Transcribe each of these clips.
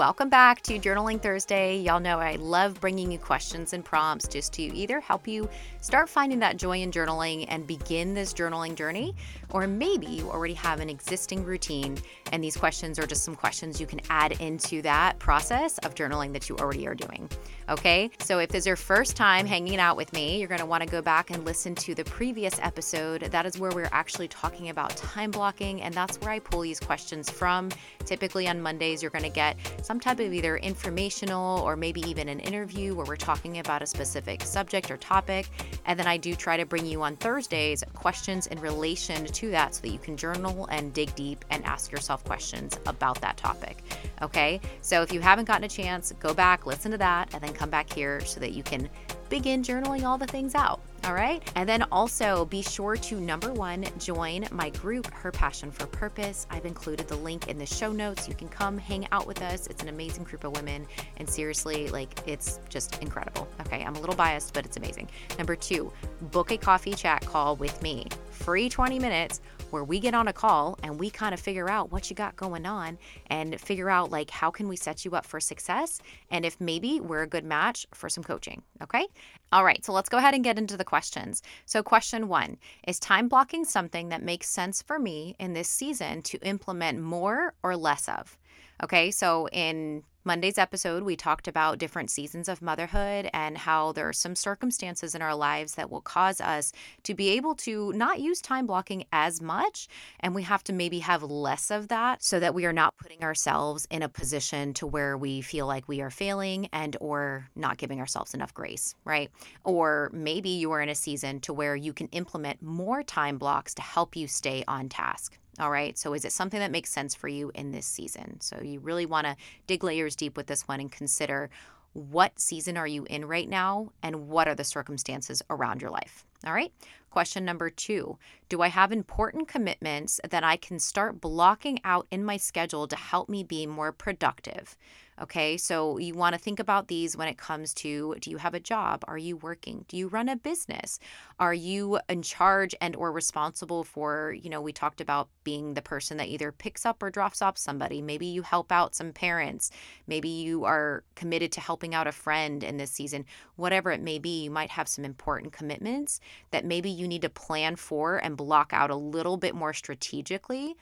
welcome back to Journaling Thursday. Y'all know I love bringing you questions and prompts just to either help you start finding that joy in journaling and begin this journaling journey, or maybe you already have an existing routine and these questions are just some questions you can add into that process of journaling that you already are doing. Okay, so if this is your first time hanging out with me, you're going to want to go back and listen to the previous episode. That is where we're actually talking about time blocking, and that's where I pull these questions from. Typically on Mondays, you're going to get some type of either informational or maybe even an interview where we're talking about a specific subject or topic. And then I do try to bring you on Thursdays questions in relation to that so that you can journal and dig deep and ask yourself questions about that topic. Okay, so if you haven't gotten a chance, go back, listen to that, and then come back here so that you can begin journaling all the things out. All right. And then also be sure to number one, join my group, Her Passion for Purpose. I've included the link in the show notes. You can come hang out with us. It's an amazing group of women. And seriously, like it's just incredible. Okay. I'm a little biased, but it's amazing. Number two, book a coffee chat call with me. Free 20 minutes where we get on a call and we kind of figure out what you got going on and figure out like how can we set you up for success and if maybe we're a good match for some coaching okay all right so let's go ahead and get into the questions. So question one is time blocking something that makes sense for me in this season to implement more or less of? Okay so in Monday's episode, we talked about different seasons of motherhood and how there are some circumstances in our lives that will cause us to be able to not use time blocking as much. And we have to maybe have less of that so that we are not putting ourselves in a position to where we feel like we are failing and or not giving ourselves enough grace, right? Or maybe you are in a season to where you can implement more time blocks to help you stay on task. All right. So, is it something that makes sense for you in this season? So, you really want to dig layers deep with this one and consider what season are you in right now and what are the circumstances around your life. All right. Question number two Do I have important commitments that I can start blocking out in my schedule to help me be more productive? Okay, so you want to think about these when it comes to do you have a job? Are you working? Do you run a business? Are you in charge and or responsible for, you know, we talked about being the person that either picks up or drops off somebody. Maybe you help out some parents. Maybe you are committed to helping out a friend in this season. Whatever it may be, you might have some important commitments that maybe you need to plan for and block out a little bit more strategically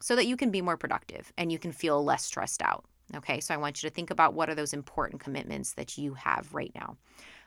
so that you can be more productive and you can feel less stressed out. Okay, so I want you to think about what are those important commitments that you have right now.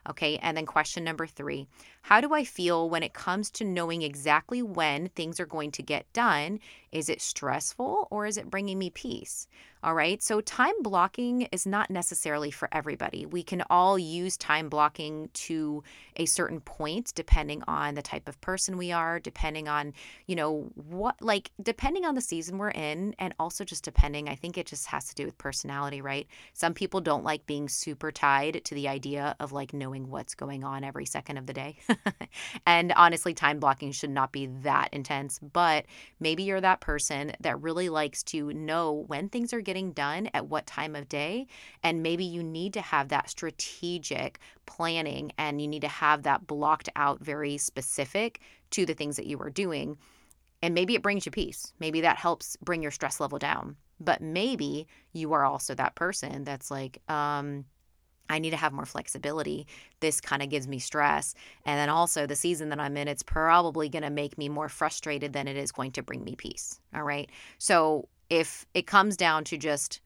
Okay, and then question number three How do I feel when it comes to knowing exactly when things are going to get done? Is it stressful or is it bringing me peace? All right, so time blocking is not necessarily for everybody. We can all use time blocking to a certain point, depending on the type of person we are, depending on, you know, what, like, depending on the season we're in, and also just depending, I think it just has to do with personality, right? Some people don't like being super tied to the idea of like knowing what's going on every second of the day. and honestly, time blocking should not be that intense, but maybe you're that person that really likes to know when things are getting done at what time of day. And maybe you need to have that strategic planning and you need to have that blocked out very specific to the things that you are doing. And maybe it brings you peace. Maybe that helps bring your stress level down. But maybe you are also that person that's like, um, I need to have more flexibility. This kind of gives me stress. And then also, the season that I'm in, it's probably going to make me more frustrated than it is going to bring me peace. All right. So, if it comes down to just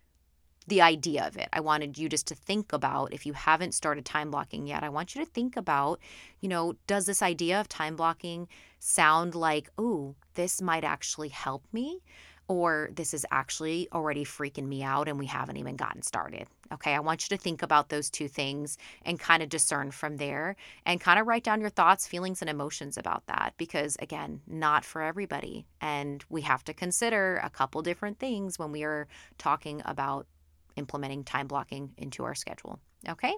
the idea of it. I wanted you just to think about if you haven't started time blocking yet, I want you to think about, you know, does this idea of time blocking sound like, oh, this might actually help me? Or this is actually already freaking me out and we haven't even gotten started. Okay, I want you to think about those two things and kind of discern from there and kind of write down your thoughts, feelings, and emotions about that because, again, not for everybody. And we have to consider a couple different things when we are talking about implementing time blocking into our schedule. Okay?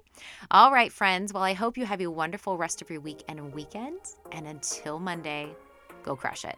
All right, friends. Well, I hope you have a wonderful rest of your week and weekend. And until Monday, go crush it.